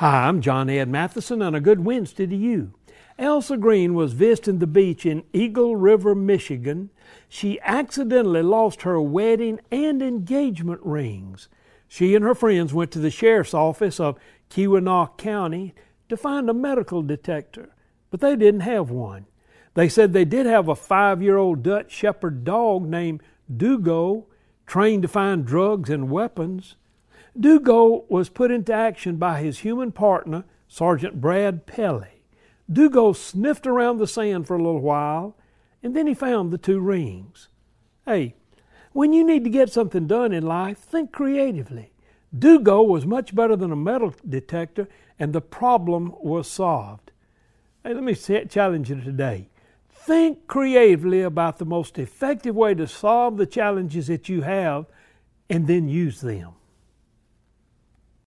Hi, I'm John Ed Matheson, and a good Wednesday to you. Elsa Green was visiting the beach in Eagle River, Michigan. She accidentally lost her wedding and engagement rings. She and her friends went to the sheriff's office of Keweenaw County to find a metal detector, but they didn't have one. They said they did have a five year old Dutch Shepherd dog named Dugo, trained to find drugs and weapons. Dugo was put into action by his human partner, Sergeant Brad Pelley. Dugo sniffed around the sand for a little while, and then he found the two rings. Hey, when you need to get something done in life, think creatively. Dugo was much better than a metal detector, and the problem was solved. Hey, let me challenge you today. Think creatively about the most effective way to solve the challenges that you have, and then use them.